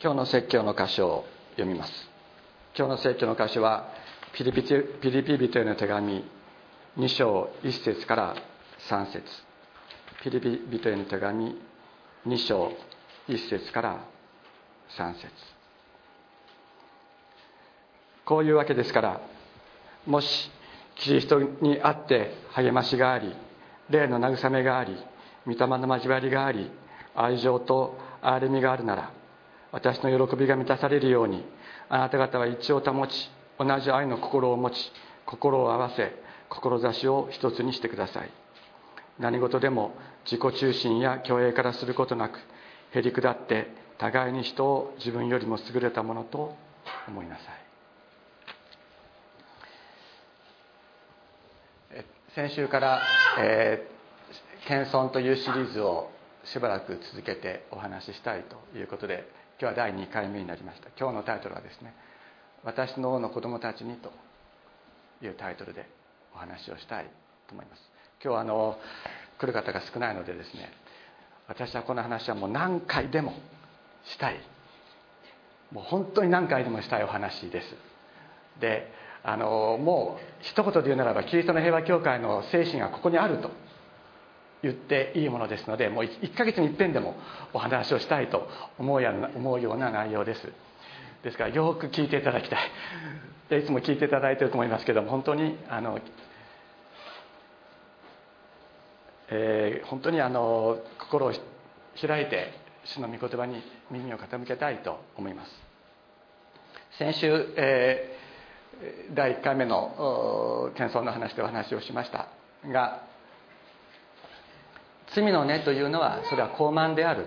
今日の説教の箇所を読みます。今日の説教の箇所はピリピピリピ人への手紙2章1節から3節。ピリピ人への手紙2章1節から3節。こういうわけですからもしキリストにあって励ましがあり霊の慰めがあり御霊の交わりがあり愛情と憐れみがあるなら私の喜びが満たされるようにあなた方は一致を保ち同じ愛の心を持ち心を合わせ志を一つにしてください。何事でも自己中心や虚栄からすることなくへり下って互いに人を自分よりも優れたものと思いなさい。先週から、えー、謙遜というシリーズをしばらく続けてお話ししたいということで今日は第2回目になりました。今日のタイトルはですね「私の王の子供たちに」というタイトルでお話をしたいと思います。今日はあの来る方が少ないのでですね私はこの話はもう何回でもしたい。もう本当に何回でもしたいお話です。であのもう一言で言うならばキリストの平和教会の精神がここにあると。言っていいものですのでもう1ヶ月に一遍でもお話をしたいと思うや思うような内容です。ですからよく聞いていただきたい。でいつも聞いていただいていると思いますけども本当にあの、えー、本当にあの心を開いて主の御言葉に耳を傾けたいと思います。先週、えー、第1回目の謙遜の話でお話をしましたが罪の根というのはそれは傲慢である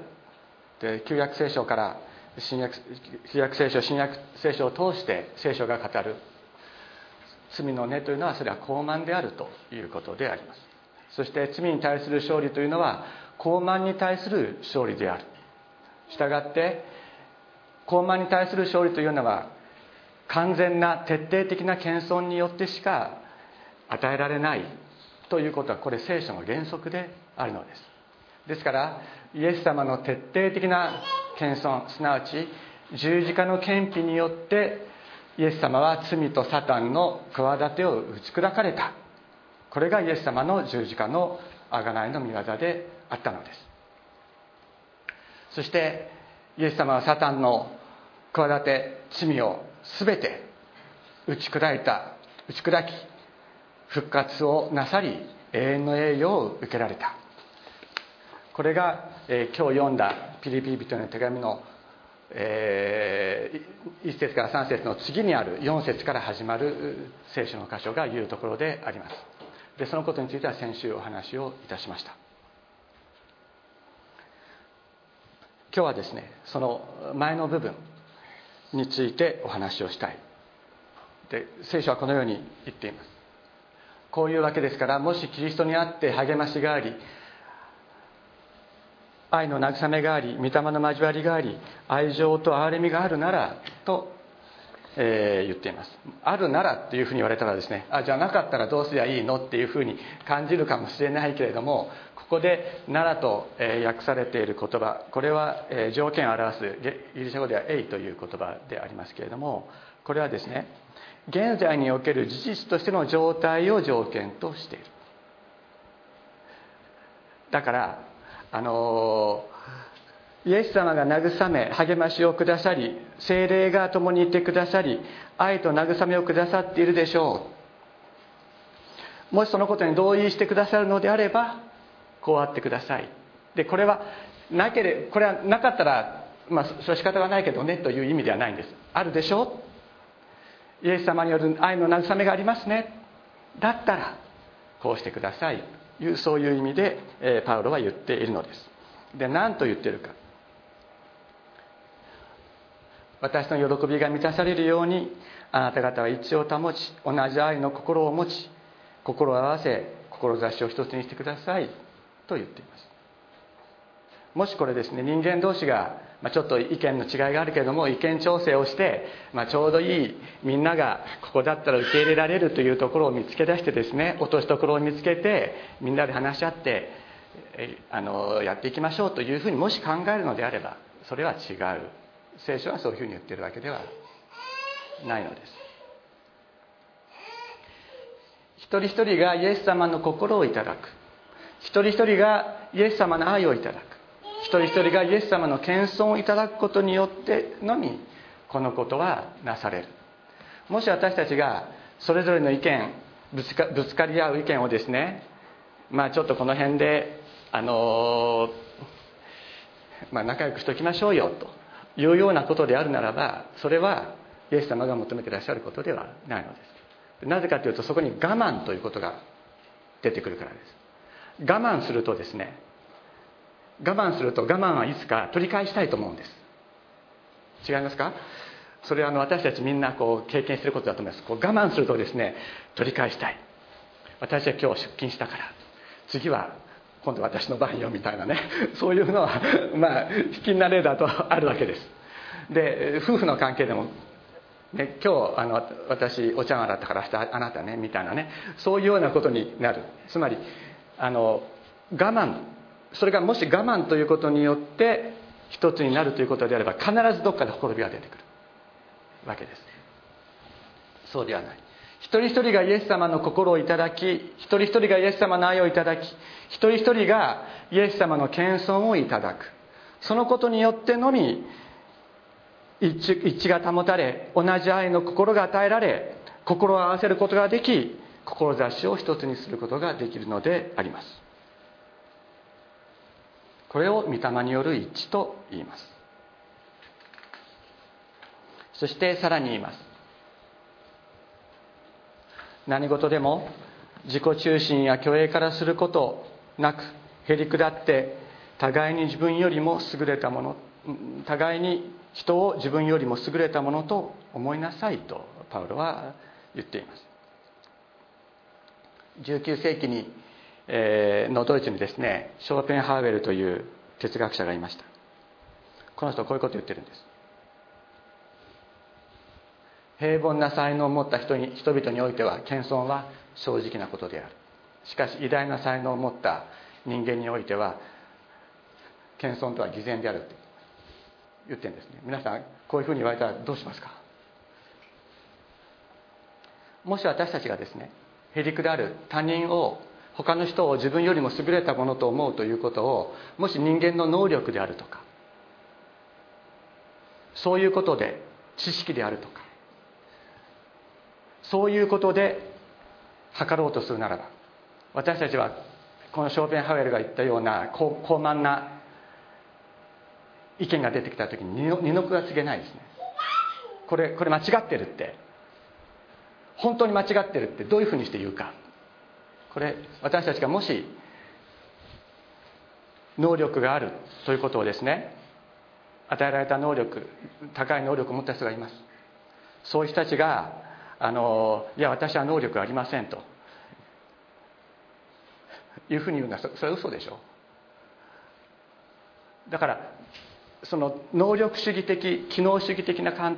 で旧約聖書から新約旧約聖書新約聖書を通して聖書が語る。罪の根というのはそれは傲慢であるということであります。そして罪に対する勝利というのは傲慢に対する勝利である。したがって傲慢に対する勝利というのは完全な徹底的な謙遜によってしか与えられないということはこれ聖書の原則であるのです。ですからイエス様の徹底的な謙遜すなわち十字架の謙卑によってイエス様は罪とサタンの企てを打ち砕かれた。これがイエス様の十字架の贖いの御業であったのです。そしてイエス様はサタンの企て罪を全て打ち砕いた打ち砕き復活をなさり永遠の栄誉を受けられた。これが、えー、今日読んだピリピリ人の手紙の、えー、1節から3節の次にある4節から始まる聖書の箇所が言うところであります。でそのことについては先週お話をいたしました。今日はですねその前の部分についてお話をしたい。で聖書はこのように言っています。こういうわけですからもしキリストにあって励ましがあり愛の慰めがあり御霊の交わりがあり愛情と憐れみがあるならと、えー、言っています。あるならっていうふうに言われたらですねあじゃなかったらどうすりゃいいのっていうふうに感じるかもしれないけれどもここで「なら」と、え、訳されている言葉これは、え、条件を表すギリシャ語では「エイ」という言葉でありますけれどもこれはですね現在における事実としての状態を条件としている。だからあのイエス様が慰め励ましをくださり精霊が共にいてくださり愛と慰めをくださっているでしょう。もしそのことに同意してくださるのであればこうあってください。でこれはなけれこれはなかったらまあそれは仕方がないけどねという意味ではないんです。あるでしょう。イエス様による愛の慰めがありますね。だったらこうしてください。いうそういう意味で、えパウロは言っているのです。で何と言っているか。私の喜びが満たされるようにあなた方は一致を保ち同じ愛の心を持ち心を合わせ志を一つにしてくださいと言っています。もしこれですね人間同士が、まあ、ちょっと意見の違いがあるけれども意見調整をして、まあ、ちょうどいいみんながここだったら受け入れられるというところを見つけ出してですね落としどころを見つけてみんなで話し合ってあのやっていきましょうというふうにもし考えるのであればそれは違う。聖書はそういうふうに言ってるわけではないのです。一人一人がイエス様の心をいただく。一人一人がイエス様の愛をいただく。一人一人がイエス様の謙遜をいただくことによってのみこのことはなされる。もし私たちがそれぞれの意見ぶつかぶつかり合う意見をですねまあちょっとこの辺であのまあ、仲良くしておきましょうよというようなことであるならばそれはイエス様が求めていらっしゃることではないのです。なぜかというとそこに我慢ということが出てくるからです。我慢するとですね我慢すると我慢はいつか取り返したいと思うんです。違いますか？それはあの私たちみんなこう経験していることだと思います。こう我慢するとですね取り返したい。私は今日出勤したから。次は今度私の番よみたいなね。そういうのはまあ引きな例だとあるわけです。で夫婦の関係でもね、今日あの私お茶碗洗ったから明日あなたねみたいなね。そういうようなことになる。つまりあの我慢それがもし我慢ということによって一つになるということであれば必ずどっかでほころびが出てくるわけですそうではない。一人一人がイエス様の心をいただき一人一人がイエス様の愛をいただき一人一人がイエス様の謙遜をいただく。そのことによってのみ一致が保たれ同じ愛の心が与えられ心を合わせることができ志を一つにすることができるのであります。これを御霊による一致と言います。そしてさらに言います。何事でも自己中心や虚栄からすることなくへり下って互いに自分よりも優れたもの互いに人を自分よりも優れたものと思いなさいとパウロは言っています。19世紀に、えー、のドイツにですねショーペンハーウェルという哲学者がいました。この人こういうことを言ってるんです。平凡な才能を持った人に人々においては謙遜は正直なことである。しかし偉大な才能を持った人間においては謙遜とは偽善であるって言ってるんですね。皆さんこういうふうに言われたらどうしますか？もし私たちがですねへりくである他人を他の人を自分よりも優れたものと思うということをもし人間の能力であるとかそういうことで知識であるとかそういうことで測ろうとするならば私たちはこのショーペンハウエルが言ったような高慢な意見が出てきた時に二の句が告げないですね。これこれ間違ってるって本当に間違ってるってどういうふうにして言うか。これ私たちがもし能力があるということをですね与えられた能力高い能力を持った人がいます。そういう人たちがあのいや私は能力ありませんというふうに言うのはそれは嘘でしょ。だからその能力主義的機能主義的な考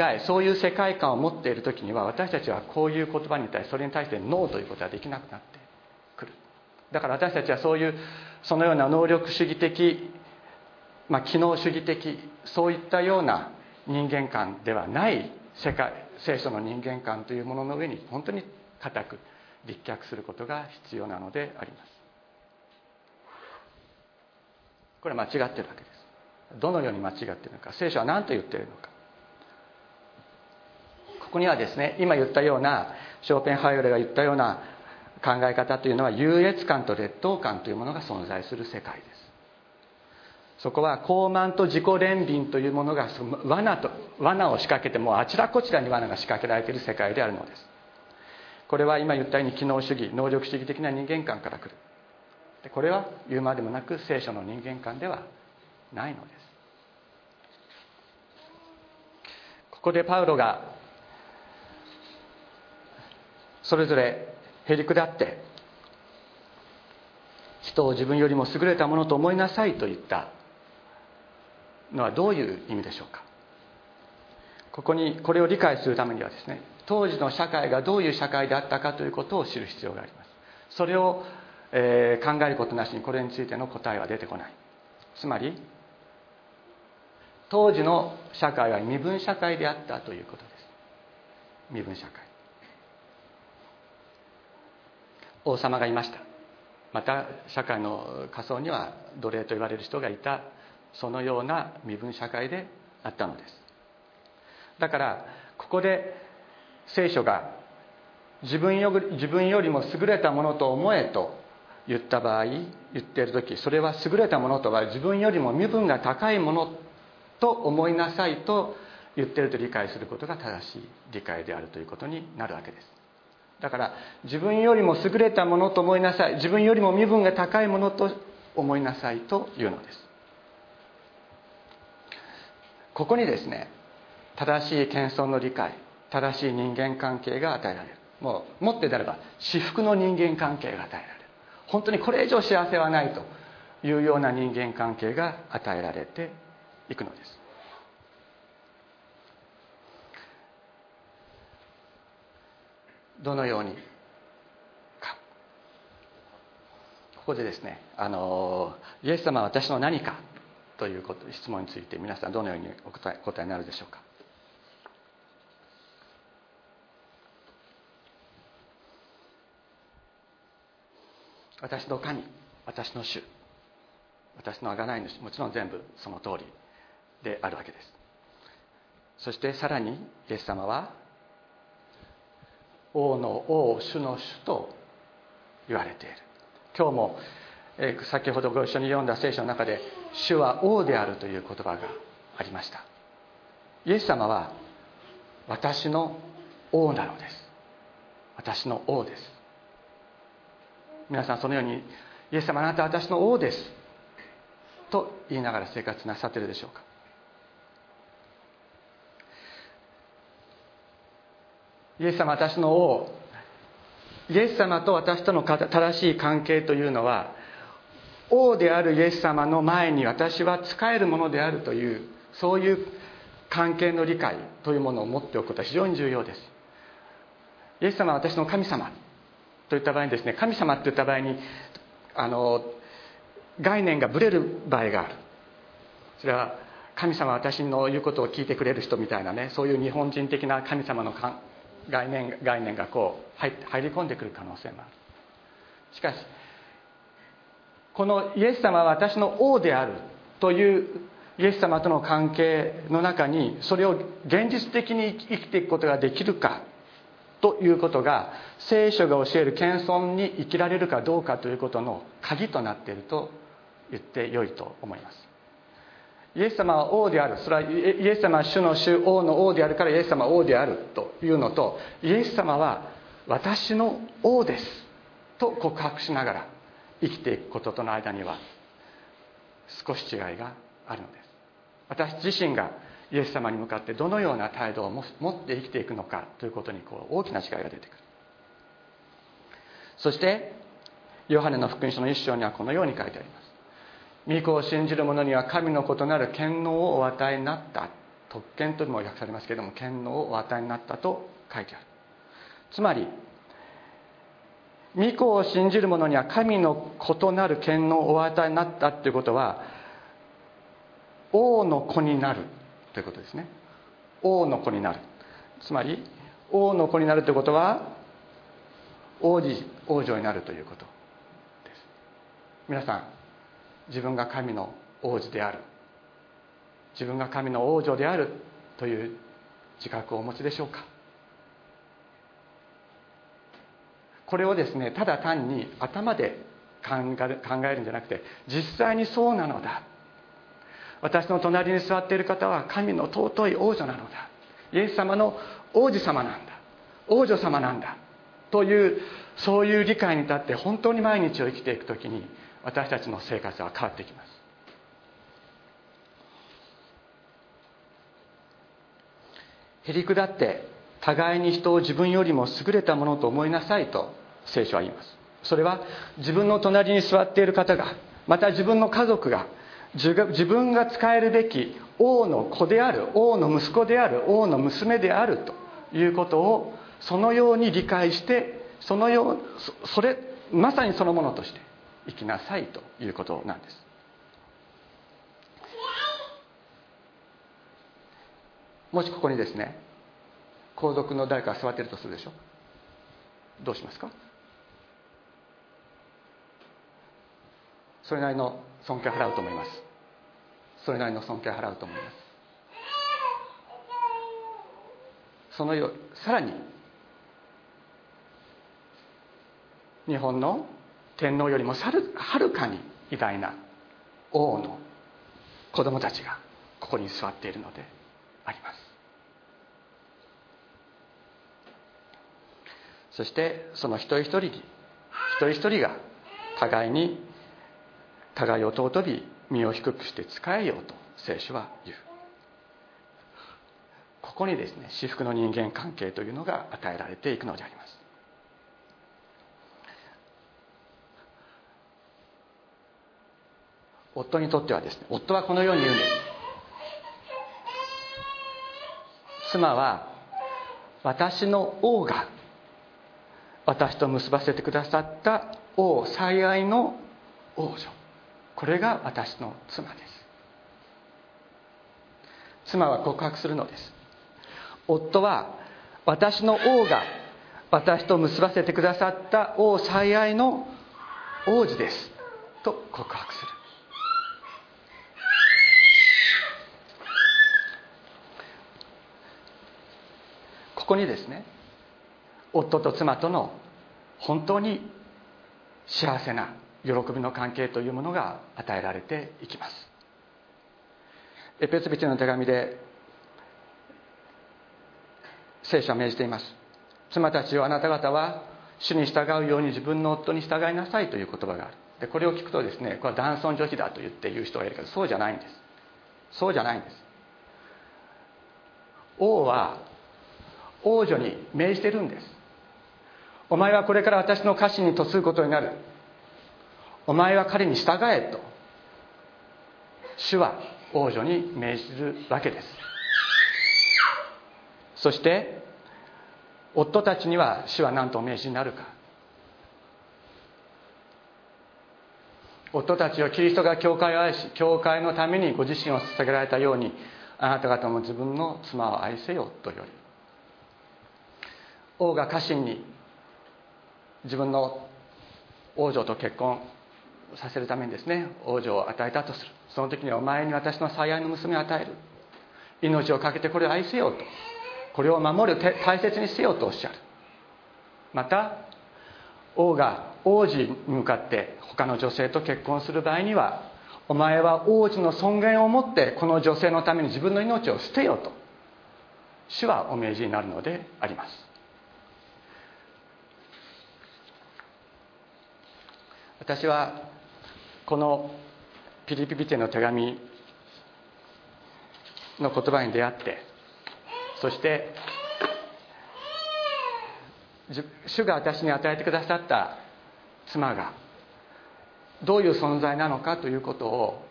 えそういう世界観を持っている時には私たちはこういう言葉に対してそれに対してノーということはできなくなってくる。だから私たちはそういうそのような能力主義的、まあ、機能主義的そういったような人間観ではない世界聖書の人間観というものの上に本当に固く立脚することが必要なのであります。これは間違ってるわけです。どのように間違っているのか聖書は何と言っているのか。ここにはですね今言ったようなショーペンハイオレが言ったような考え方というのは優越感と劣等感というものが存在する世界です。そこは高慢と自己憐憫というものが罠と罠を仕掛けてもあちらこちらに罠が仕掛けられている世界であるのです。これは今言ったように機能主義能力主義的な人間観から来る。これは言うまでもなく聖書の人間観ではないのです。ここでパウロがそれぞれへりくだって人を自分よりも優れたものと思いなさいと言った。のはどういう意味でしょうか。ここにこれを理解するためにはですね当時の社会がどういう社会であったかということを知る必要があります。それを、えー、考えることなしにこれについての答えは出てこない。つまり当時の社会は身分社会であったということです。身分社会。王様がいました。また社会の仮想には奴隷と言われる人がいた。そのような身分社会であったのです。だからここで聖書が自分よ自分よりも優れたものと思えと言った場合言っている時それは優れたものとは自分よりも身分が高いものと思いなさいと言っていると理解することが正しい理解であるということになるわけです。だから自分よりも優れたものと思いなさい。自分よりも身分が高いものと思いなさいというのです。ここにですね正しい謙遜の理解正しい人間関係が与えられる。もうもってであれば至福の人間関係が与えられる。本当にこれ以上幸せはないというような人間関係が与えられていくのです。どのようにか。ここでですねあのイエス様は私の何か。ということ質問について皆さんどのようにお答え答えになるでしょうか。私の神私の主私の贖い主もちろん全部その通り。であるわけです。そしてさらにイエス様は王の王主の主と言われている。今日も、先ほどご一緒に読んだ聖書の中で「主は王である」という言葉がありました。イエス様は私の王なのです。私の王です。皆さんそのようにイエス様あなたは私の王です。と言いながら生活なさってるでしょうか。イエス様私の王イエス様と私との正しい関係というのは王であるイエス様の前に私は仕えるものであるというそういう関係の理解というものを持っておくことは非常に重要です。イエス様は私の神様といった場合にですね神様っていった場合にあの概念がぶれる場合がある。それは神様は私の言うことを聞いてくれる人みたいなねそういう日本人的な神様の概念概念がこう入入り込んでくる可能性もある。しかしこのイエス様は私の王であるというイエス様との関係の中にそれを現実的に生きていくことができるかということが聖書が教える謙遜に生きられるかどうかということの鍵となっていると言ってよいと思います。イエス様は王である。それはイエス様は主の主王の王であるからイエス様は王であるというのとイエス様は私の王です。と告白しながら生きていくこととの間には少し違いがあるのです。私自身がイエス様に向かってどのような態度を持って生きていくのかということにこう大きな違いが出てくる。そしてヨハネの福音書の一章にはこのように書いてあります。御子を信じる者には神の異なる権能をお与えになった特権とも訳されますけれども権能をお与えになったと書いてある。つまり御子を信じる者には神の異なる権能をお与えになったということは王の子になるということですね。王の子になる。つまり王の子になるということは王子王女になるということです。皆さん自分が神の王子である。自分が神の王女であるという自覚をお持ちでしょうか。これをですねただ単に頭で考えるんじゃなくて実際にそうなのだ。私の隣に座っている方は神の尊い王女なのだ。イエス様の王子様なんだ。王女様なんだ。というそういう理解に立って本当に毎日を生きていく時に私たちの生活は変わってきます。へりくだって互いに人を自分よりも優れたものと思いなさいと聖書は言います。それは自分の隣に座っている方がまた自分の家族が自分が使えるべき王の子である王の息子である王の娘であるということをそのように理解してそのようそれまさにそのものとして生きなさいということなんです。もしここにですね皇族の誰かが座っているとするでしょ？どうしますか？それなりの尊敬を払うと思います。それなりの尊敬を払うと思います。そのよさらに日本の天皇よりもはるかに偉大な王の子供たちがここに座っているのであります。そしてその一人一人に一人一人が互いに互いを尊び身を低くして仕えようと聖書は言う。ここにですね至福の人間関係というのが与えられていくのであります。夫にとってはですね夫はこのように言うんです。妻は私の王が私と結ばせてくださった王最愛の王女。これが私の妻です。妻は告白するのです。夫は私の王が私と結ばせてくださった王最愛の王子です。と告白する。こにですね夫と妻との本当に幸せな喜びの関係というものが与えられていきます。エペツビテの手紙で聖書は命じています。妻たちよあなた方は主に従うように自分の夫に従いなさいという言葉がある。でこれを聞くとですねこれは男尊女卑だと言って言う人がいるけどそうじゃないんです。そうじゃないんです。王は王女に命じてるんです。お前はこれから私の家臣に嫁ぐことになる。お前は彼に従えと。主は王女に命じるわけです。そして夫たちには主は何とお命じになるか。夫たちをキリストが教会を愛し教会のためにご自身を捧げられたようにあなた方も自分の妻を愛せよとより王が家臣に自分の王女と結婚させるためにですね王女を与えたとする。その時にはお前に私の最愛の娘を与える。命を懸けてこれを愛せようと。これを守る大切にせようとおっしゃる。また王が王子に向かって他の女性と結婚する場合にはお前は王子の尊厳を持ってこの女性のために自分の命を捨てようと。主はお命じになるのであります。私はこのピリピピテの手紙の言葉に出会ってそして主が私に与えてくださった妻がどういう存在なのかということを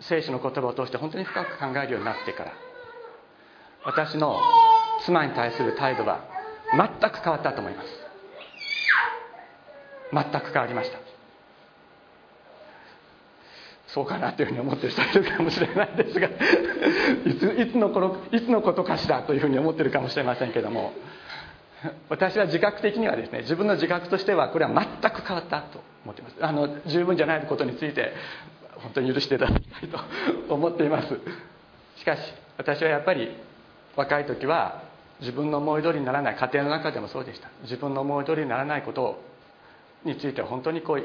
聖書の言葉を通して本当に深く考えるようになってから私の妻に対する態度は全く変わったと思います。全く変わりました。そうかなというふうに思ってる人いるかもしれないですが いついつの頃いつのことかしらというふうに思ってるかもしれませんけども私は自覚的にはですね自分の自覚としてはこれは全く変わったと思っています。あの十分じゃないことについて本当に許していただきたいと思っています。しかし私はやっぱり若い時は自分の思い通りにならない家庭の中でもそうでした。自分の思い通りにならないことについては本当にこう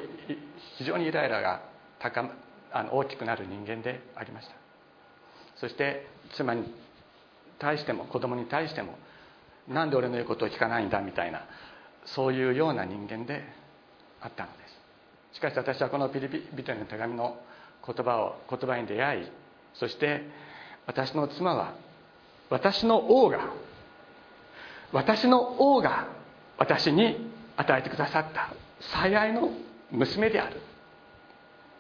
非常にイライラが高あの大きくなる人間でありました。そして妻に対しても子供に対してもなんで俺の言うことを聞かないんだみたいなそういうような人間であったのです。しかし私はこのピリピテの手紙の言葉を言葉に出会いそして私の妻は私の王が私の王が私に与えてくださった最愛の娘である。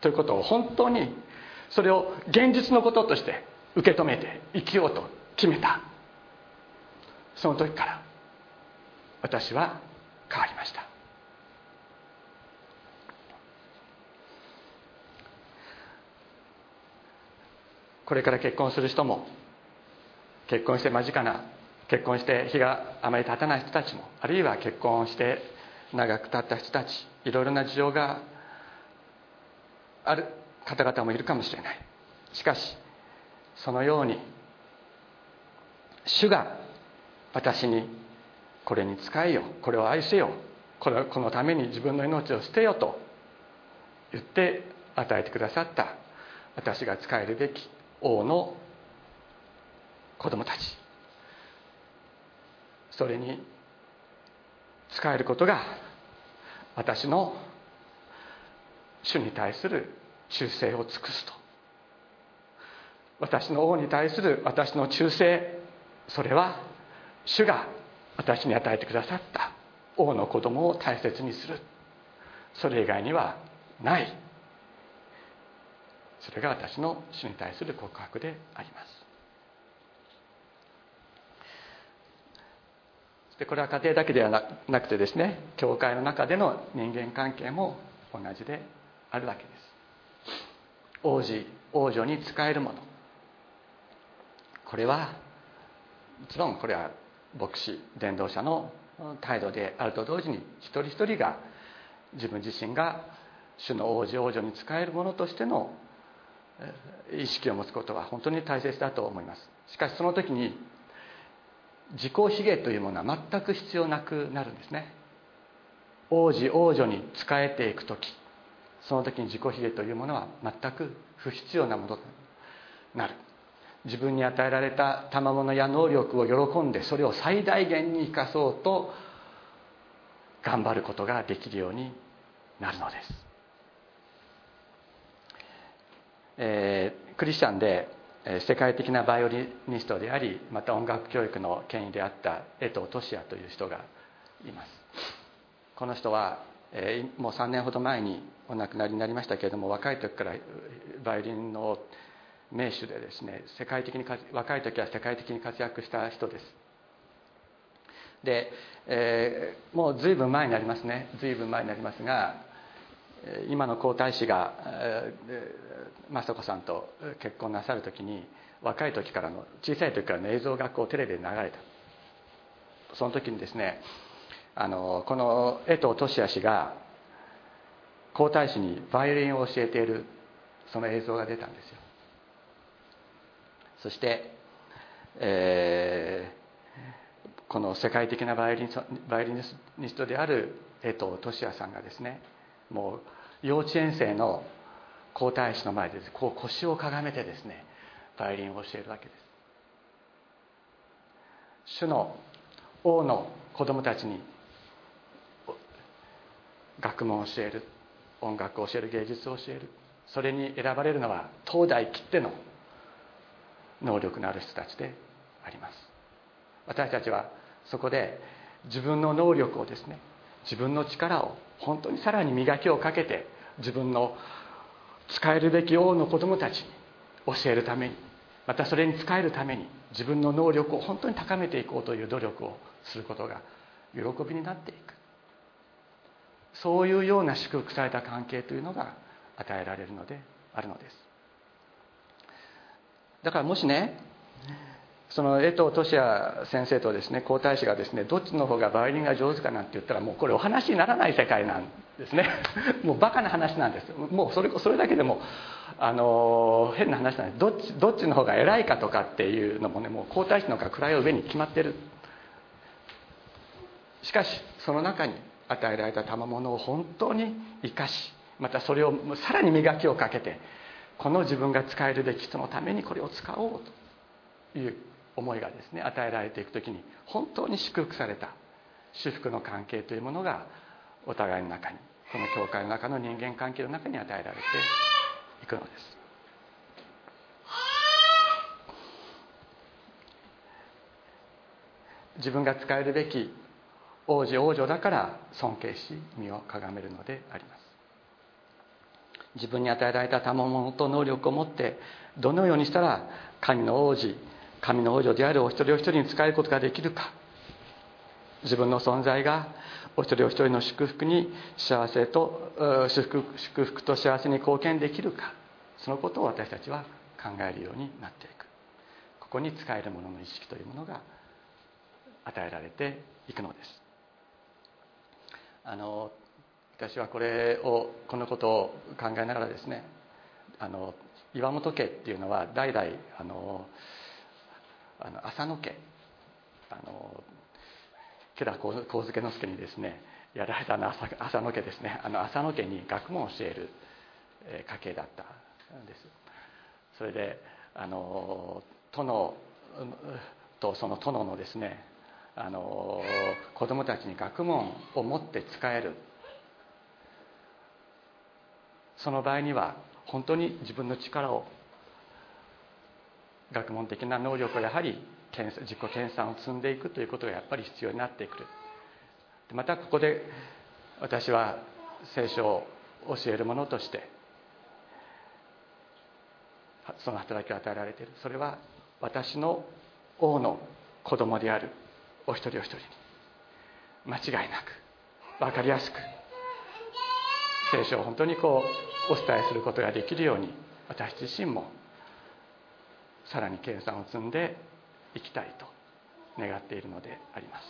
ということを本当にそれを現実のこととして受け止めて生きようと決めた。その時から私は変わりました。これから結婚する人も結婚して間近な結婚して日があまり経たない人たちもあるいは結婚して長く経った人たちいろいろな事情がある方々もいるかもしれない。しかしそのように主が私にこれに仕えよこれを愛せよこれこのために自分の命を捨てよと言って与えてくださった私が仕えるべき王の子供たち。それに仕えることが私の主に対する忠誠を尽くすと。私の王に対する私の忠誠。それは主が私に与えてくださった。王の子供を大切にする。それ以外にはない。それが私の主に対する告白であります。でこれは家庭だけではなくてですね教会の中での人間関係も同じであるわけです。王子王女に仕えるもの。これはもちろんこれは牧師伝道者の態度であると同時に一人一人が自分自身が主の王子王女に仕えるものとしての意識を持つことは本当に大切だと思います。しかしその時に自己卑下というものは全く必要なくなるんですね。王子王女に仕えていく時。その時に自己卑下というものは全く不必要なものとなる。自分に与えられた賜物や能力を喜んでそれを最大限に生かそうと頑張ることができるようになるのです、えー、クリスチャンで世界的なバイオリニストでありまた音楽教育の権威であった江藤俊也という人がいます。この人は、え、もう3年ほど前にお亡くなりになりましたけれども若い時からバイオリンの名手でですね世界的に若い時は世界的に活躍した人です。で、えー、もう随分前になりますね。随分前になりますが今の皇太子が、えー、雅子さんと結婚なさる時に若い時からの小さい時からの映像がこうテレビで流れた。その時にですねあのこの江藤俊也氏が皇太子にバイオリンを教えているその映像が出たんですよ。そして、えー、この世界的なバイオリンバイオリニストである江藤俊也さんがですねもう幼稚園生の皇太子の前でこう腰をかがめてですねバイオリンを教えるわけです。主の王の子供たちに学問を教える。音楽を教える芸術を教える。それに選ばれるのは東大きっての能力のある人たちであります。私たちはそこで自分の能力をですね自分の力を本当にさらに磨きをかけて自分の使えるべき王の子供たちに教えるためにまたそれに使えるために自分の能力を本当に高めていこうという努力をすることが喜びになっていく。そういうような祝福された関係というのが与えられるのであるのです。だからもしねその江藤俊也先生とですね皇太子がですねどっちの方がバイオリンが上手かなんて言ったらもうこれお話にならない世界なんですね。もうバカな話なんです。もうそれそれだけでもあの変な話なんです。どっちどっちの方が偉いかとかっていうのもねもう皇太子の方が位を上に決まってる。しかしその中に与えられた賜物を本当に生かしまたそれをさらに磨きをかけてこの自分が使えるべき人のためにこれを使おうという思いがですね与えられていく時に本当に祝福された祝福の関係というものがお互いの中にこの教会の中の人間関係の中に与えられていくのです。自分が使えるべき王子王女だから尊敬し身をかがめるのであります。自分に与えられた賜物と能力を持ってどのようにしたら神の王子神の王女であるお一人お一人に仕えることができるか。自分の存在がお一人お一人の祝福に幸せと祝福祝福と幸せに貢献できるか。そのことを私たちは考えるようになっていく。ここに使えるものの意識というものが与えられていくのです。あの私はこれをこのことを考えながらですねあの岩本家っていうのは代々あのあの浅野家あの吉田幸助之助にですねやられたの浅浅野家ですね。あの浅野家に学問を教える家系だったんです。それであの殿とその殿のですねあの子供たちに学問を持って使える。その場合には本当に自分の力を学問的な能力をやはり自己研鑽を積んでいくということがやっぱり必要になってくる。またここで私は聖書を教える者としてその働きを与えられている。それは私の王の子供である。お一人お一人。に間違いなく。分かりやすく。聖書を本当にこうお伝えすることができるように私自身もさらに計算を積んでいきたいと願っているのであります。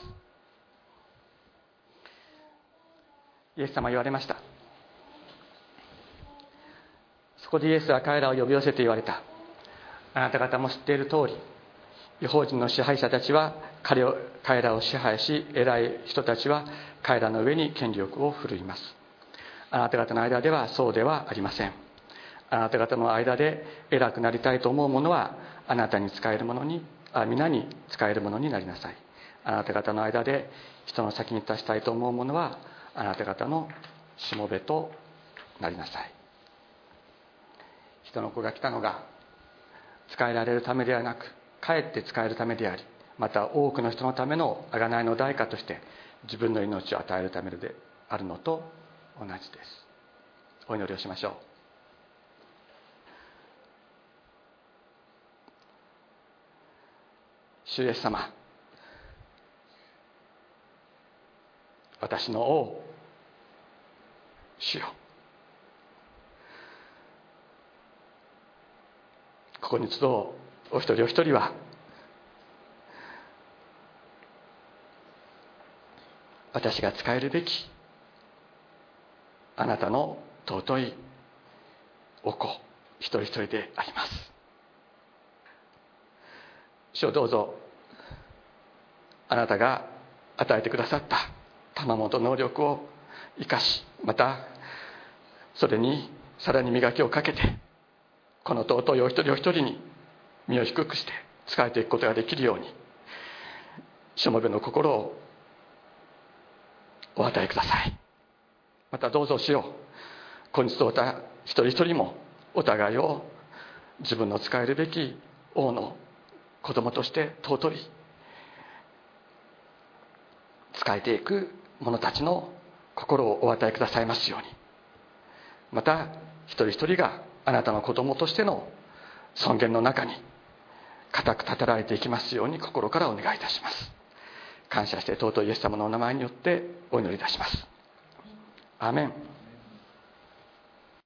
イエス様言われました。そこでイエスは彼らを呼び寄せて言われた。あなた方も知っている通り違法人の支配者たちは彼を彼らを支配し偉い人たちは彼らの上に権力を振るいます。あなた方の間ではそうではありません。あなた方の間で偉くなりたいと思う者はあなたに使えるものにあ皆に使えるものになりなさい。あなた方の間で人の先に立ちたいと思う者はあなた方のしもべとなりなさい。人の子が来たのが使えられるためではなくかえって使えるためでありまた多くの人のための贖いの代価として自分の命を与えるためであるのと同じです。お祈りをしましょう。主イエス様私の王主よ。ここに集う。お一人お一人は。私が使えるべきあなたの尊いお子一人一人であります。主をどうぞあなたが与えてくださった賜物能力を生かしまたそれにさらに磨きをかけてこの尊いお一人お一人に身を低くして仕えていくことができるようにしもべの心をお与えください。またどうぞしよう今日とた一人一人もお互いを自分の使えるべき王の子供として尊い使えていく者たちの心をお与えくださいますように。また一人一人があなたの子供としての尊厳の中に固く立てられていきますように心からお願いいたします。感謝して尊いイエス様のお名前によってお祈りいたします。アメン。